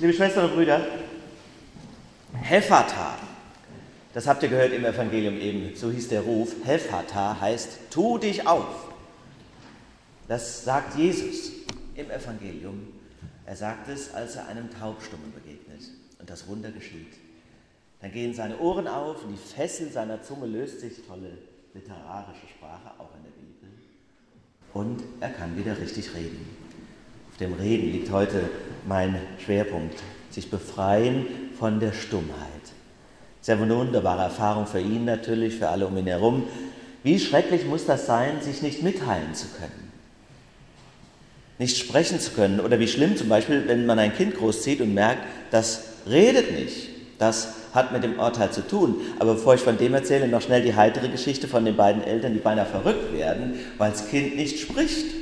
Liebe Schwestern und Brüder, Hephata, das habt ihr gehört im Evangelium eben, so hieß der Ruf. Hephata heißt, tu dich auf. Das sagt Jesus im Evangelium. Er sagt es, als er einem Taubstummen begegnet und das Wunder geschieht. Dann gehen seine Ohren auf und die Fessel seiner Zunge löst sich, tolle literarische Sprache, auch in der Bibel. Und er kann wieder richtig reden. Auf dem Reden liegt heute mein Schwerpunkt, sich befreien von der Stummheit. Sehr wunderbare Erfahrung für ihn natürlich, für alle um ihn herum. Wie schrecklich muss das sein, sich nicht mitteilen zu können, nicht sprechen zu können oder wie schlimm zum Beispiel, wenn man ein Kind großzieht und merkt, das redet nicht, das hat mit dem Urteil zu tun. Aber bevor ich von dem erzähle, noch schnell die heitere Geschichte von den beiden Eltern, die beinahe verrückt werden, weil das Kind nicht spricht.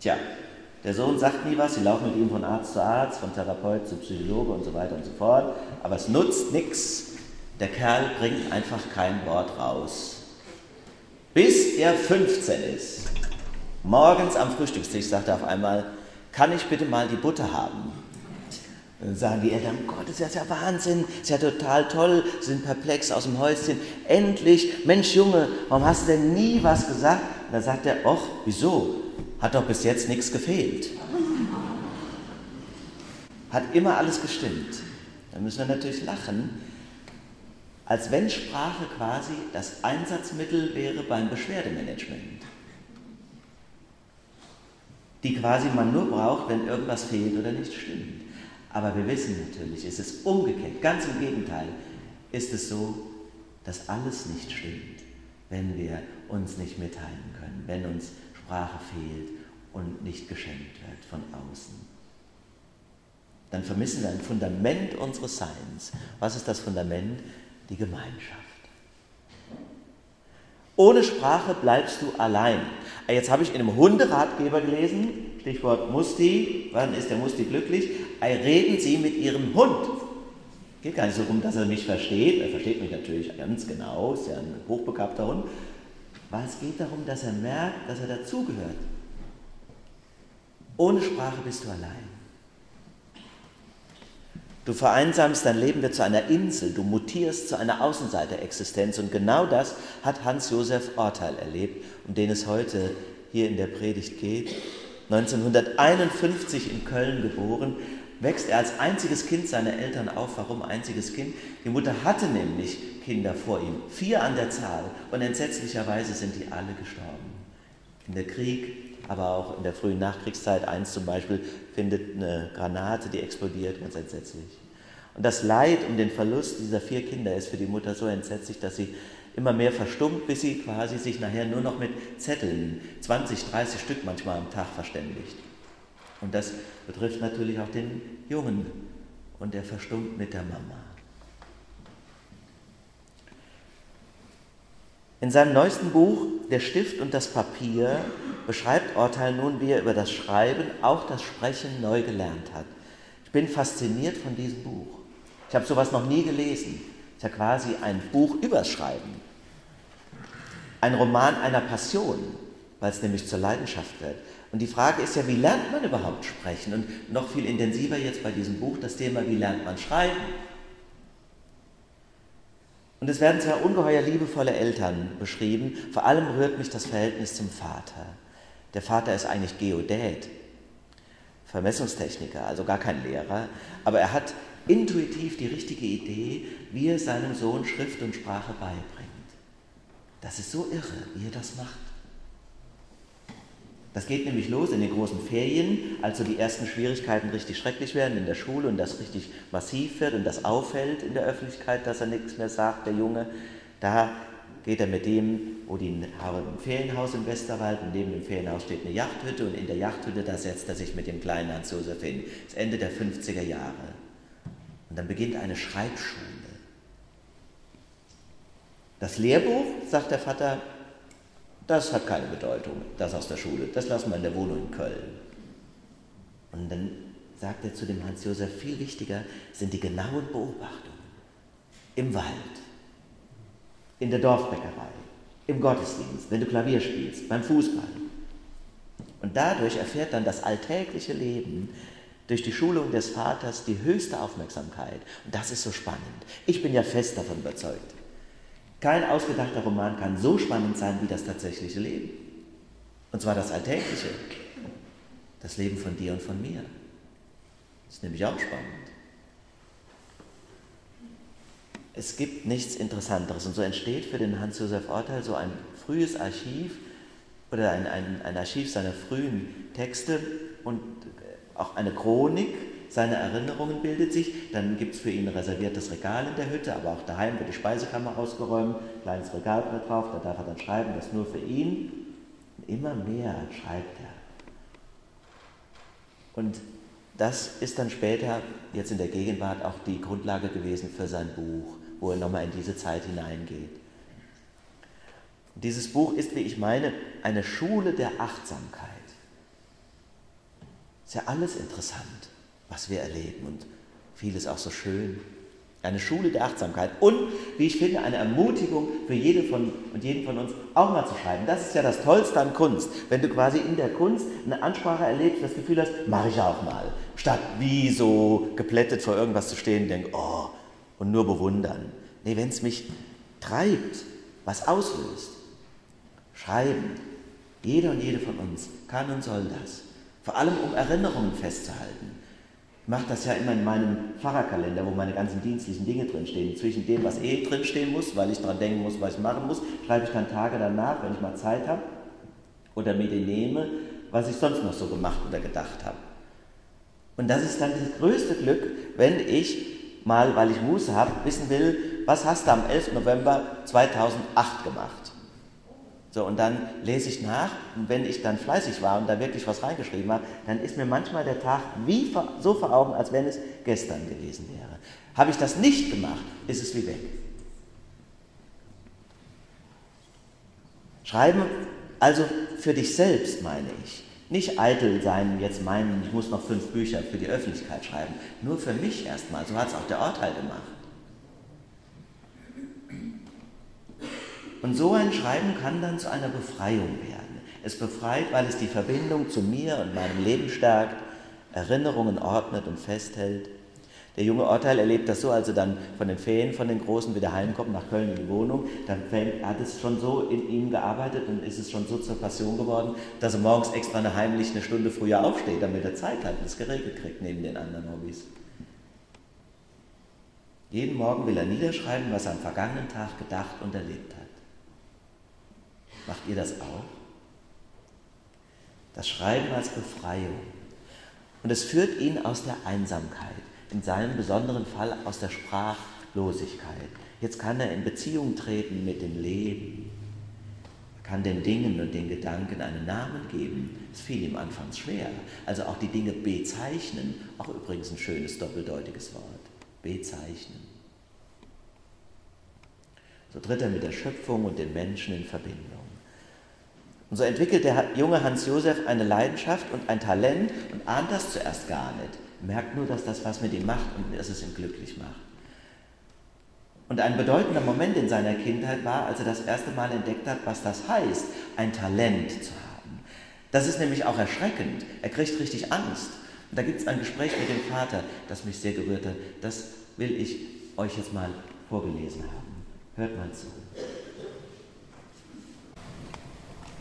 Tja, der Sohn sagt nie was, sie laufen mit ihm von Arzt zu Arzt, von Therapeut zu Psychologe und so weiter und so fort, aber es nutzt nichts. Der Kerl bringt einfach kein Wort raus. Bis er 15 ist. Morgens am Frühstückstisch sagt er auf einmal, kann ich bitte mal die Butter haben? Dann sagen die Eltern, Gott, das ist ja Wahnsinn, das ist ja total toll, sind perplex aus dem Häuschen. Endlich, Mensch Junge, warum hast du denn nie was gesagt? Und dann sagt er, ach, wieso? Hat doch bis jetzt nichts gefehlt. Hat immer alles gestimmt. Da müssen wir natürlich lachen, als wenn Sprache quasi das Einsatzmittel wäre beim Beschwerdemanagement. Die quasi man nur braucht, wenn irgendwas fehlt oder nicht stimmt. Aber wir wissen natürlich, es ist umgekehrt. Ganz im Gegenteil ist es so, dass alles nicht stimmt, wenn wir uns nicht mitteilen können, wenn uns Sprache fehlt und nicht geschenkt wird von außen. Dann vermissen wir ein Fundament unseres Seins. Was ist das Fundament? Die Gemeinschaft. Ohne Sprache bleibst du allein. Jetzt habe ich in einem Hunderatgeber gelesen, Stichwort Musti, wann ist der Musti glücklich? Reden Sie mit Ihrem Hund. Geht gar nicht so rum, dass er mich versteht. Er versteht mich natürlich ganz genau, ist ja ein hochbegabter Hund. Aber es geht darum, dass er merkt, dass er dazugehört. Ohne Sprache bist du allein. Du vereinsamst, dein Leben wird zu einer Insel, du mutierst zu einer Außenseiterexistenz. Und genau das hat Hans-Josef Orteil erlebt, um den es heute hier in der Predigt geht. 1951 in Köln geboren, wächst er als einziges Kind seiner Eltern auf. Warum einziges Kind? Die Mutter hatte nämlich Kinder vor ihm, vier an der Zahl, und entsetzlicherweise sind die alle gestorben. In der Krieg, aber auch in der frühen Nachkriegszeit, eins zum Beispiel, findet eine Granate, die explodiert, ganz entsetzlich. Und das Leid um den Verlust dieser vier Kinder ist für die Mutter so entsetzlich, dass sie immer mehr verstummt, bis sie quasi sich nachher nur noch mit Zetteln, 20, 30 Stück manchmal am Tag verständigt. Und das betrifft natürlich auch den Jungen und der verstummt mit der Mama. In seinem neuesten Buch Der Stift und das Papier beschreibt Orteil nun, wie er über das Schreiben, auch das Sprechen neu gelernt hat. Ich bin fasziniert von diesem Buch. Ich habe sowas noch nie gelesen. Es ist ja quasi ein Buch übers Schreiben. Ein Roman einer Passion, weil es nämlich zur Leidenschaft wird. Und die Frage ist ja, wie lernt man überhaupt sprechen? Und noch viel intensiver jetzt bei diesem Buch das Thema, wie lernt man schreiben? Und es werden zwar ungeheuer liebevolle Eltern beschrieben, vor allem rührt mich das Verhältnis zum Vater. Der Vater ist eigentlich Geodät, Vermessungstechniker, also gar kein Lehrer, aber er hat intuitiv die richtige Idee, wie er seinem Sohn Schrift und Sprache beibringt. Das ist so irre, wie er das macht. Das geht nämlich los in den großen Ferien, als so die ersten Schwierigkeiten richtig schrecklich werden in der Schule und das richtig massiv wird und das auffällt in der Öffentlichkeit, dass er nichts mehr sagt, der Junge. Da geht er mit dem, wo die haben ein Ferienhaus im Westerwald und neben dem Ferienhaus steht eine Yachthütte und in der Yachthütte, da setzt er sich mit dem kleinen Hans-Josef hin. Das Ende der 50er Jahre. Und dann beginnt eine Schreibschule. Das Lehrbuch, sagt der Vater, das hat keine Bedeutung, das aus der Schule, das lassen wir in der Wohnung in Köln. Und dann sagt er zu dem Hans-Josef, viel wichtiger sind die genauen Beobachtungen im Wald, in der Dorfbäckerei, im Gottesdienst, wenn du Klavier spielst, beim Fußball. Und dadurch erfährt dann das alltägliche Leben, durch die Schulung des Vaters die höchste Aufmerksamkeit. Und das ist so spannend. Ich bin ja fest davon überzeugt. Kein ausgedachter Roman kann so spannend sein wie das tatsächliche Leben. Und zwar das Alltägliche. Das Leben von dir und von mir. Das ist nämlich auch spannend. Es gibt nichts Interessanteres. Und so entsteht für den Hans-Josef Orteil so ein frühes Archiv oder ein, ein, ein Archiv seiner frühen Texte und auch eine Chronik seiner Erinnerungen bildet sich. Dann gibt es für ihn ein reserviertes Regal in der Hütte, aber auch daheim wird die Speisekammer ausgeräumt, kleines Regalbrett drauf, da darf er dann schreiben, das nur für ihn. Und immer mehr schreibt er. Und das ist dann später, jetzt in der Gegenwart, auch die Grundlage gewesen für sein Buch, wo er nochmal in diese Zeit hineingeht. Dieses Buch ist, wie ich meine, eine Schule der Achtsamkeit. Ist ja alles interessant, was wir erleben und vieles auch so schön. Eine Schule der Achtsamkeit und, wie ich finde, eine Ermutigung für jede von und jeden von uns, auch mal zu schreiben. Das ist ja das Tollste an Kunst. Wenn du quasi in der Kunst eine Ansprache erlebst, das Gefühl hast, mache ich auch mal. Statt wie so geplättet vor irgendwas zu stehen und denk, oh, und nur bewundern. Nee, wenn es mich treibt, was auslöst, schreiben. Jeder und jede von uns kann und soll das. Vor allem, um Erinnerungen festzuhalten. Mache das ja immer in meinem Pfarrerkalender, wo meine ganzen dienstlichen Dinge drinstehen. Zwischen dem, was eh drinstehen muss, weil ich daran denken muss, was ich machen muss, schreibe ich dann Tage danach, wenn ich mal Zeit habe oder mir die nehme, was ich sonst noch so gemacht oder gedacht habe. Und das ist dann das größte Glück, wenn ich mal, weil ich Muße habe, wissen will, was hast du am 11. November 2008 gemacht? So, und dann lese ich nach und wenn ich dann fleißig war und da wirklich was reingeschrieben habe, dann ist mir manchmal der Tag wie so vor Augen, als wenn es gestern gewesen wäre. Habe ich das nicht gemacht, ist es wie weg. Schreiben also für dich selbst, meine ich. Nicht eitel sein, jetzt meinen, ich muss noch fünf Bücher für die Öffentlichkeit schreiben. Nur für mich erstmal. So hat es auch der Urteil gemacht. Und so ein Schreiben kann dann zu einer Befreiung werden. Es befreit, weil es die Verbindung zu mir und meinem Leben stärkt, Erinnerungen ordnet und festhält. Der junge Orteil erlebt das so, als er dann von den Ferien von den Großen wieder heimkommt nach Köln in die Wohnung, dann hat es schon so in ihm gearbeitet und ist es schon so zur Passion geworden, dass er morgens extra eine heimlich eine Stunde früher aufsteht, damit er Zeit hat und es geregelt kriegt neben den anderen Hobbys. Jeden Morgen will er niederschreiben, was er am vergangenen Tag gedacht und erlebt hat. Macht ihr das auch? Das Schreiben als Befreiung. Und es führt ihn aus der Einsamkeit, in seinem besonderen Fall aus der Sprachlosigkeit. Jetzt kann er in Beziehung treten mit dem Leben. Er kann den Dingen und den Gedanken einen Namen geben. Es fiel ihm anfangs schwer. Also auch die Dinge bezeichnen, auch übrigens ein schönes doppeldeutiges Wort. Bezeichnen. So tritt er mit der Schöpfung und den Menschen in Verbindung. Und so entwickelt der junge Hans Josef eine Leidenschaft und ein Talent und ahnt das zuerst gar nicht. Merkt nur, dass das was mit ihm macht und dass es ihn glücklich macht. Und ein bedeutender Moment in seiner Kindheit war, als er das erste Mal entdeckt hat, was das heißt, ein Talent zu haben. Das ist nämlich auch erschreckend. Er kriegt richtig Angst. Und da gibt es ein Gespräch mit dem Vater, das mich sehr gerührt hat. Das will ich euch jetzt mal vorgelesen haben. Hört mal zu.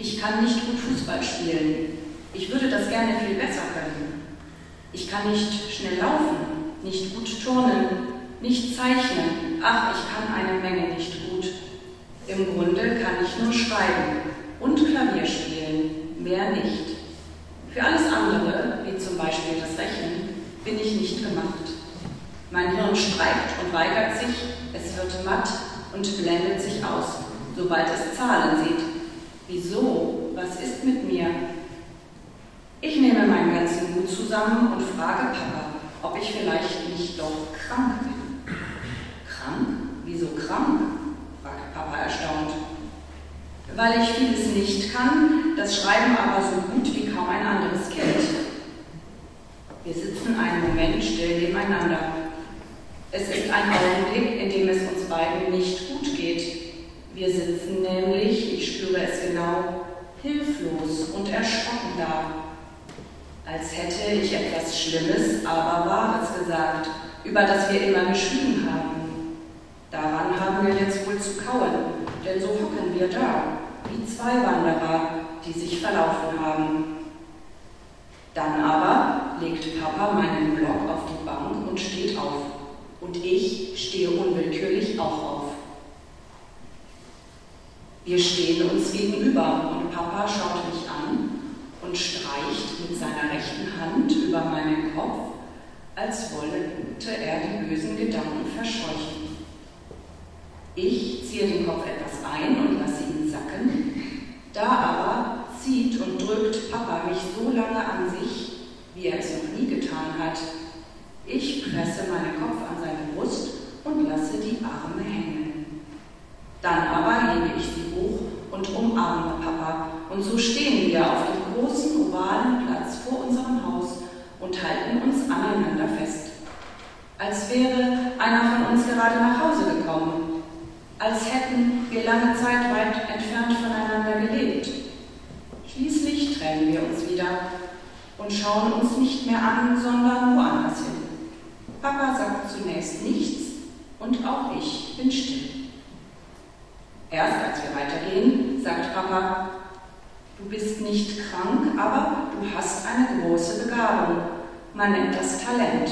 Ich kann nicht gut Fußball spielen. Ich würde das gerne viel besser können. Ich kann nicht schnell laufen, nicht gut turnen, nicht zeichnen. Ach, ich kann eine Menge nicht gut. Im Grunde kann ich nur schreiben und Klavier spielen, mehr nicht. Für alles andere, wie zum Beispiel das Rechnen, bin ich nicht gemacht. Mein Hirn streikt und weigert sich, es wird matt und blendet sich aus, sobald es Zahlen sieht Wieso? Was ist mit mir? Ich nehme meinen ganzen Mut zusammen und frage Papa, ob ich vielleicht nicht doch krank bin. Krank? Wieso krank? fragt Papa erstaunt. Weil ich vieles nicht kann, das Schreiben aber so gut wie kaum ein anderes Kind. Wir sitzen einen Moment still nebeneinander. Es ist ein Augenblick, in dem es uns beiden nicht gut. Wir sitzen nämlich, ich spüre es genau, hilflos und erschrocken da. als hätte ich etwas Schlimmes, aber Wahres gesagt, über das wir immer geschwiegen haben. Daran haben wir jetzt wohl zu kauen, denn so hocken wir da, wie zwei Wanderer, die sich verlaufen haben. Dann aber legt Papa meinen Block auf die Bank und steht auf. Und ich stehe unwillkürlich auch auf. Wir stehen uns gegenüber und Papa schaut mich an und streicht mit seiner rechten Hand über meinen Kopf, als wollte er die bösen Gedanken verscheuchen. Ich ziehe den Kopf etwas ein und lasse ihn sacken. Da aber zieht und drückt Papa mich so lange an sich, wie er es noch nie getan hat. Ich presse meinen Kopf an seine Brust und lasse die Arme hängen. Dann aber hebe ich sie hoch und umarme Papa. Und so stehen wir auf dem großen ovalen Platz vor unserem Haus und halten uns aneinander fest. Als wäre einer von uns gerade nach Hause gekommen. Als hätten wir lange Zeit weit entfernt voneinander gelebt. Schließlich trennen wir uns wieder und schauen uns nicht mehr an, sondern woanders hin. Papa sagt zunächst nichts und auch ich bin still. Erst als wir weitergehen, sagt Papa, du bist nicht krank, aber du hast eine große Begabung. Man nennt das Talent.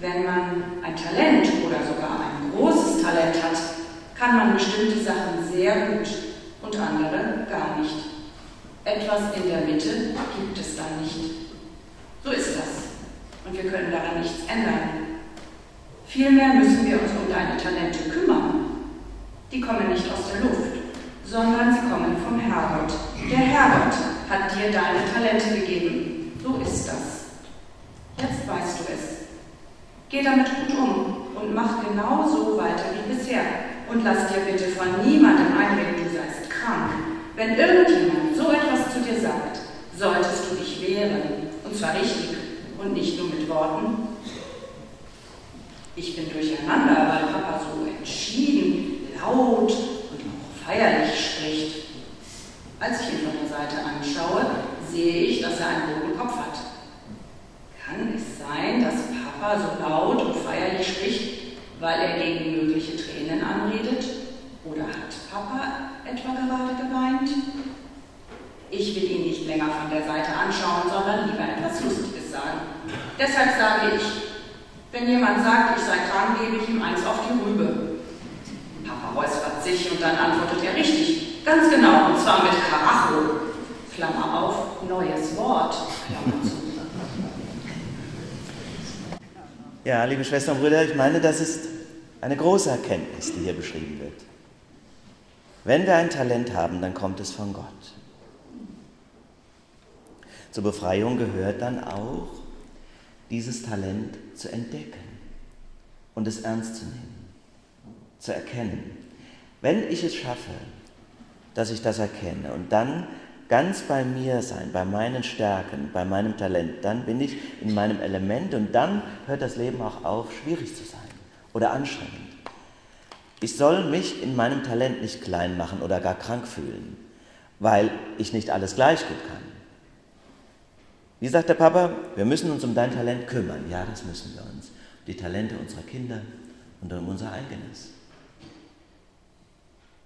Wenn man ein Talent oder sogar ein großes Talent hat, kann man bestimmte Sachen sehr gut und andere gar nicht. Etwas in der Mitte gibt es dann nicht. So ist das. Und wir können daran nichts ändern. Vielmehr müssen wir uns um deine Talente kümmern. Die kommen nicht aus der Luft, sondern sie kommen vom Herrgott. Der Herrgott hat dir deine Talente gegeben. So ist das. Jetzt weißt du es. Geh damit gut um und mach genau so weiter wie bisher. Und lass dir bitte von niemandem einreden, du seist krank wenn irgendjemand so etwas zu dir sagt, solltest du dich wehren, und zwar richtig und nicht nur mit Worten. Ich bin durcheinander, weil Papa so entschieden, laut und auch feierlich spricht. Als ich ihn von der Seite anschaue, sehe ich, dass er einen roten Kopf hat. Kann es sein, dass Papa so laut und feierlich spricht, weil er gegen mögliche Tränen anredet? Oder hat Papa etwa gerade geweint? Ich will ihn nicht länger von der Seite anschauen, sondern lieber etwas Lustiges sagen. Deshalb sage ich, wenn jemand sagt, ich sei krank, gebe ich ihm eins auf die Rübe. Räuspert sich und dann antwortet er richtig, ganz genau, und zwar mit Karacho. Klammer auf, neues Wort, Klammer zu. Ja, liebe Schwestern und Brüder, ich meine, das ist eine große Erkenntnis, die hier beschrieben wird. Wenn wir ein Talent haben, dann kommt es von Gott. Zur Befreiung gehört dann auch, dieses Talent zu entdecken und es ernst zu nehmen, zu erkennen. Wenn ich es schaffe, dass ich das erkenne und dann ganz bei mir sein, bei meinen Stärken, bei meinem Talent, dann bin ich in meinem Element und dann hört das Leben auch auf, schwierig zu sein oder anstrengend. Ich soll mich in meinem Talent nicht klein machen oder gar krank fühlen, weil ich nicht alles gleich gut kann. Wie sagt der Papa, wir müssen uns um dein Talent kümmern. Ja, das müssen wir uns. Die Talente unserer Kinder und um unser eigenes.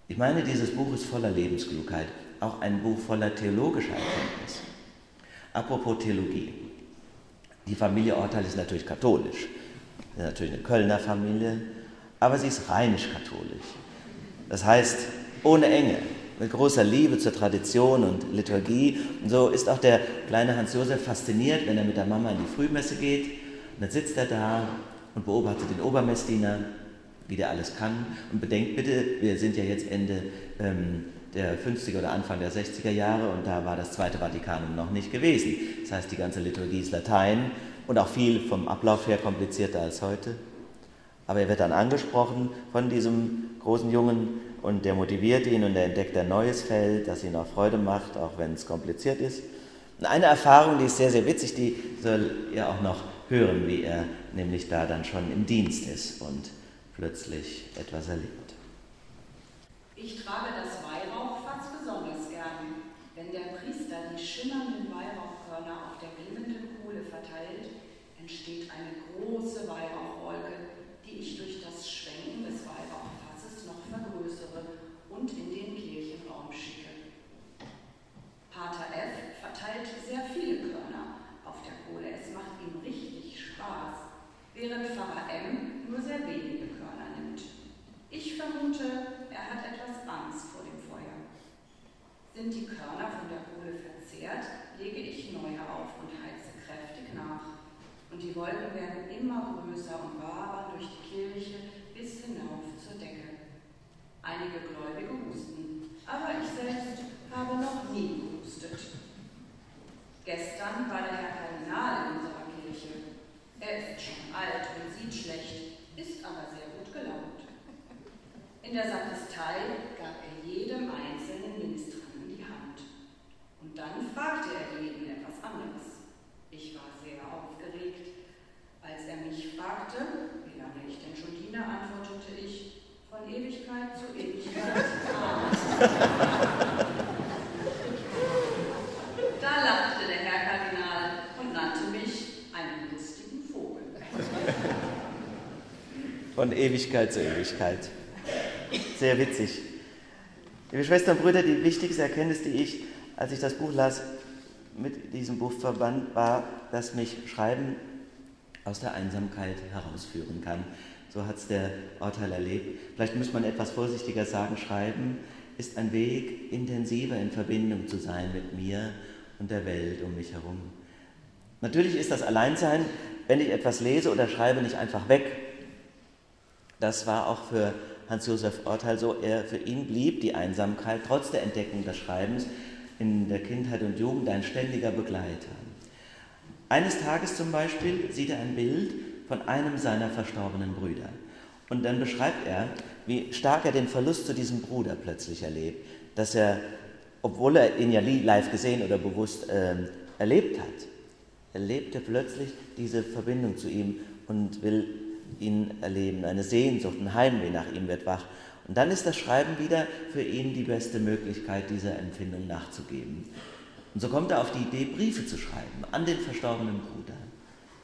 Ich meine, dieses Buch ist voller Lebensklugheit, auch ein Buch voller theologischer Erkenntnis. Apropos Theologie. Die Familie Ortal ist natürlich katholisch. Ist natürlich eine Kölner Familie, aber sie ist rheinisch-katholisch. Das heißt, ohne Enge, mit großer Liebe zur Tradition und Liturgie. Und so ist auch der kleine Hans-Josef fasziniert, wenn er mit der Mama in die Frühmesse geht. Und dann sitzt er da und beobachtet den Obermessdiener, wie der alles kann. Und bedenkt bitte, wir sind ja jetzt Ende ähm, der 50er oder Anfang der 60er Jahre und da war das Zweite Vatikanum noch nicht gewesen. Das heißt, die ganze Liturgie ist Latein und auch viel vom Ablauf her komplizierter als heute. Aber er wird dann angesprochen von diesem großen Jungen und der motiviert ihn und er entdeckt ein neues Feld, das ihn auch Freude macht, auch wenn es kompliziert ist. Und eine Erfahrung, die ist sehr, sehr witzig, die soll ihr auch noch hören, wie er nämlich da dann schon im Dienst ist und plötzlich etwas erlebt. Ich trage das Weihrauch fast besonders gern, wenn der Priester die schimmernden Weihrauchkörner auf der große Weihrauchwolke, die ich durch das Schwenken des Weihrauchfasses noch vergrößere und in den Kirchenraum schicke. Pater F. verteilt sehr viele Körner auf der Kohle. Es macht ihm richtig Spaß, während Pfarrer M. nur sehr wenige Körner nimmt. Ich vermute, er hat etwas Angst vor dem Feuer. Sind die Körner von der Kohle verzehrt, lege ich neue auf und heize kräftig nach. Und die Wolken werden immer größer und wabern durch die Kirche bis hinauf zur Decke. Einige Gläubige husten, aber ich selbst habe noch nie gehustet. Gestern war der Herr Kardinal in unserer Kirche. Er ist schon alt und sieht schlecht, ist aber sehr gut gelaunt. In der Sakristei gab er jedem einzelnen Minister und dann fragte er jeden etwas anderes. Ich war sehr aufgeregt. Als er mich fragte, wie lange ich denn schon diene, antwortete ich, von Ewigkeit zu Ewigkeit. da lachte der Herr Kardinal und nannte mich einen lustigen Vogel. Von Ewigkeit zu Ewigkeit. Sehr witzig. Liebe Schwestern und Brüder, die wichtigste Erkenntnis, die ich als ich das Buch las, mit diesem Buch verband, war, dass mich Schreiben aus der Einsamkeit herausführen kann. So hat es der Orteil erlebt. Vielleicht muss man etwas vorsichtiger sagen, Schreiben ist ein Weg, intensiver in Verbindung zu sein mit mir und der Welt um mich herum. Natürlich ist das Alleinsein, wenn ich etwas lese oder schreibe, nicht einfach weg. Das war auch für Hans-Josef Orteil so. Er, für ihn blieb die Einsamkeit trotz der Entdeckung des Schreibens in der Kindheit und Jugend ein ständiger Begleiter. Eines Tages zum Beispiel sieht er ein Bild von einem seiner verstorbenen Brüder. Und dann beschreibt er, wie stark er den Verlust zu diesem Bruder plötzlich erlebt, dass er, obwohl er ihn ja nie live gesehen oder bewusst äh, erlebt hat, erlebt er plötzlich diese Verbindung zu ihm und will ihn erleben. Eine Sehnsucht, ein Heimweh nach ihm wird wach. Und dann ist das Schreiben wieder für ihn die beste Möglichkeit, dieser Empfindung nachzugeben. Und so kommt er auf die Idee, Briefe zu schreiben an den verstorbenen Bruder.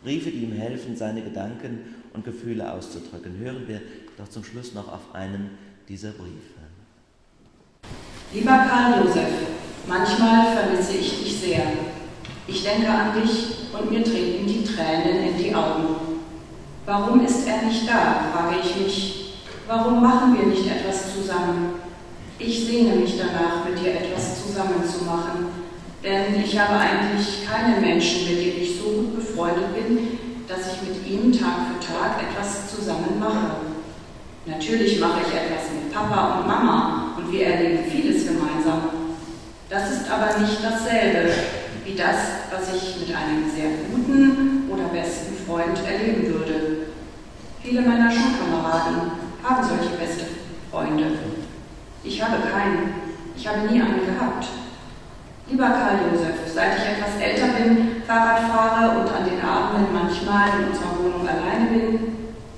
Briefe, die ihm helfen, seine Gedanken und Gefühle auszudrücken. Hören wir doch zum Schluss noch auf einen dieser Briefe. Lieber Karl Josef, manchmal vermisse ich dich sehr. Ich denke an dich und mir treten die Tränen in die Augen. Warum ist er nicht da, frage ich mich Warum machen wir nicht etwas zusammen? Ich sehne mich danach, mit dir etwas zusammen zu machen, denn ich habe eigentlich keinen Menschen, mit dem ich so gut befreundet bin, dass ich mit ihm Tag für Tag etwas zusammen mache. Natürlich mache ich etwas mit Papa und Mama und wir erleben vieles gemeinsam. Das ist aber nicht dasselbe wie das, was ich mit einem sehr guten Freund erleben würde. Viele meiner Schulkameraden haben solche beste Freunde. Ich habe keinen. Ich habe nie einen gehabt. Lieber Karl Josef, seit ich etwas älter bin, Fahrrad fahre und an den Abenden manchmal in unserer Wohnung alleine bin,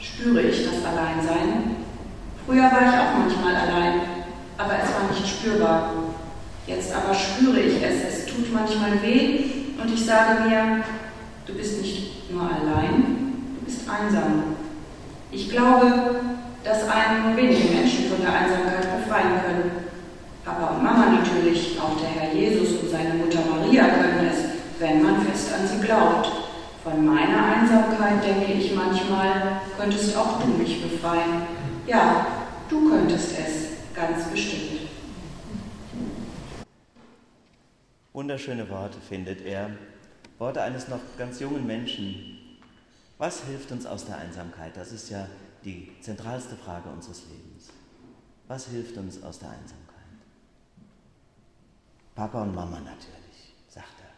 spüre ich das Alleinsein. Früher war ich auch manchmal allein, aber es war nicht spürbar. Jetzt aber spüre ich es. Es tut manchmal weh und ich sage mir, du bist nicht nur allein, du bist einsam. Ich glaube, dass einen wenige Menschen von der Einsamkeit befreien können. Papa und Mama natürlich, auch der Herr Jesus und seine Mutter Maria können es, wenn man fest an sie glaubt. Von meiner Einsamkeit denke ich manchmal, könntest auch du mich befreien. Ja, du könntest es, ganz bestimmt. Wunderschöne Worte findet er, Worte eines noch ganz jungen Menschen. Was hilft uns aus der Einsamkeit? Das ist ja die zentralste Frage unseres Lebens. Was hilft uns aus der Einsamkeit? Papa und Mama natürlich, sagt er.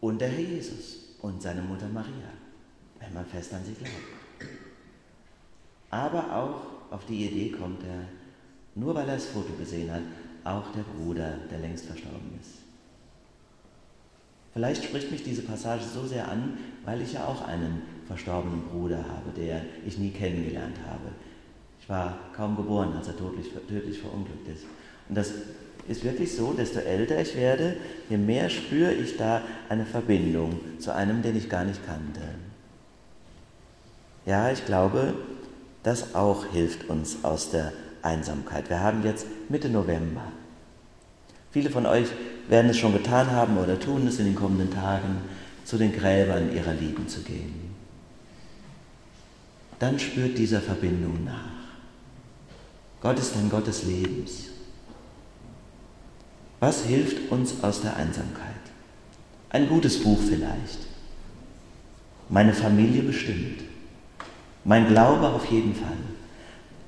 Und der Herr Jesus und seine Mutter Maria, wenn man fest an sie glaubt. Aber auch auf die Idee kommt er, nur weil er das Foto gesehen hat, auch der Bruder, der längst verstorben ist. Vielleicht spricht mich diese Passage so sehr an, weil ich ja auch einen verstorbenen Bruder habe, der ich nie kennengelernt habe. Ich war kaum geboren, als er tödlich, tödlich verunglückt ist. Und das ist wirklich so, desto älter ich werde, je mehr spüre ich da eine Verbindung zu einem, den ich gar nicht kannte. Ja, ich glaube, das auch hilft uns aus der Einsamkeit. Wir haben jetzt Mitte November. Viele von euch werden es schon getan haben oder tun es in den kommenden Tagen, zu den Gräbern ihrer Lieben zu gehen. Dann spürt dieser Verbindung nach. Gott ist ein Gott des Lebens. Was hilft uns aus der Einsamkeit? Ein gutes Buch vielleicht. Meine Familie bestimmt. Mein Glaube auf jeden Fall.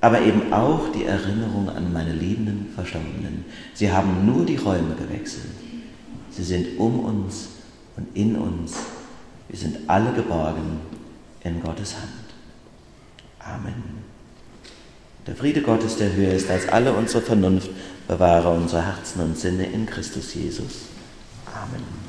Aber eben auch die Erinnerung an meine liebenden Verstorbenen. Sie haben nur die Räume gewechselt. Sie sind um uns und in uns. Wir sind alle geborgen in Gottes Hand. Amen. Der Friede Gottes, der höher ist als alle unsere Vernunft, bewahre unsere Herzen und Sinne in Christus Jesus. Amen.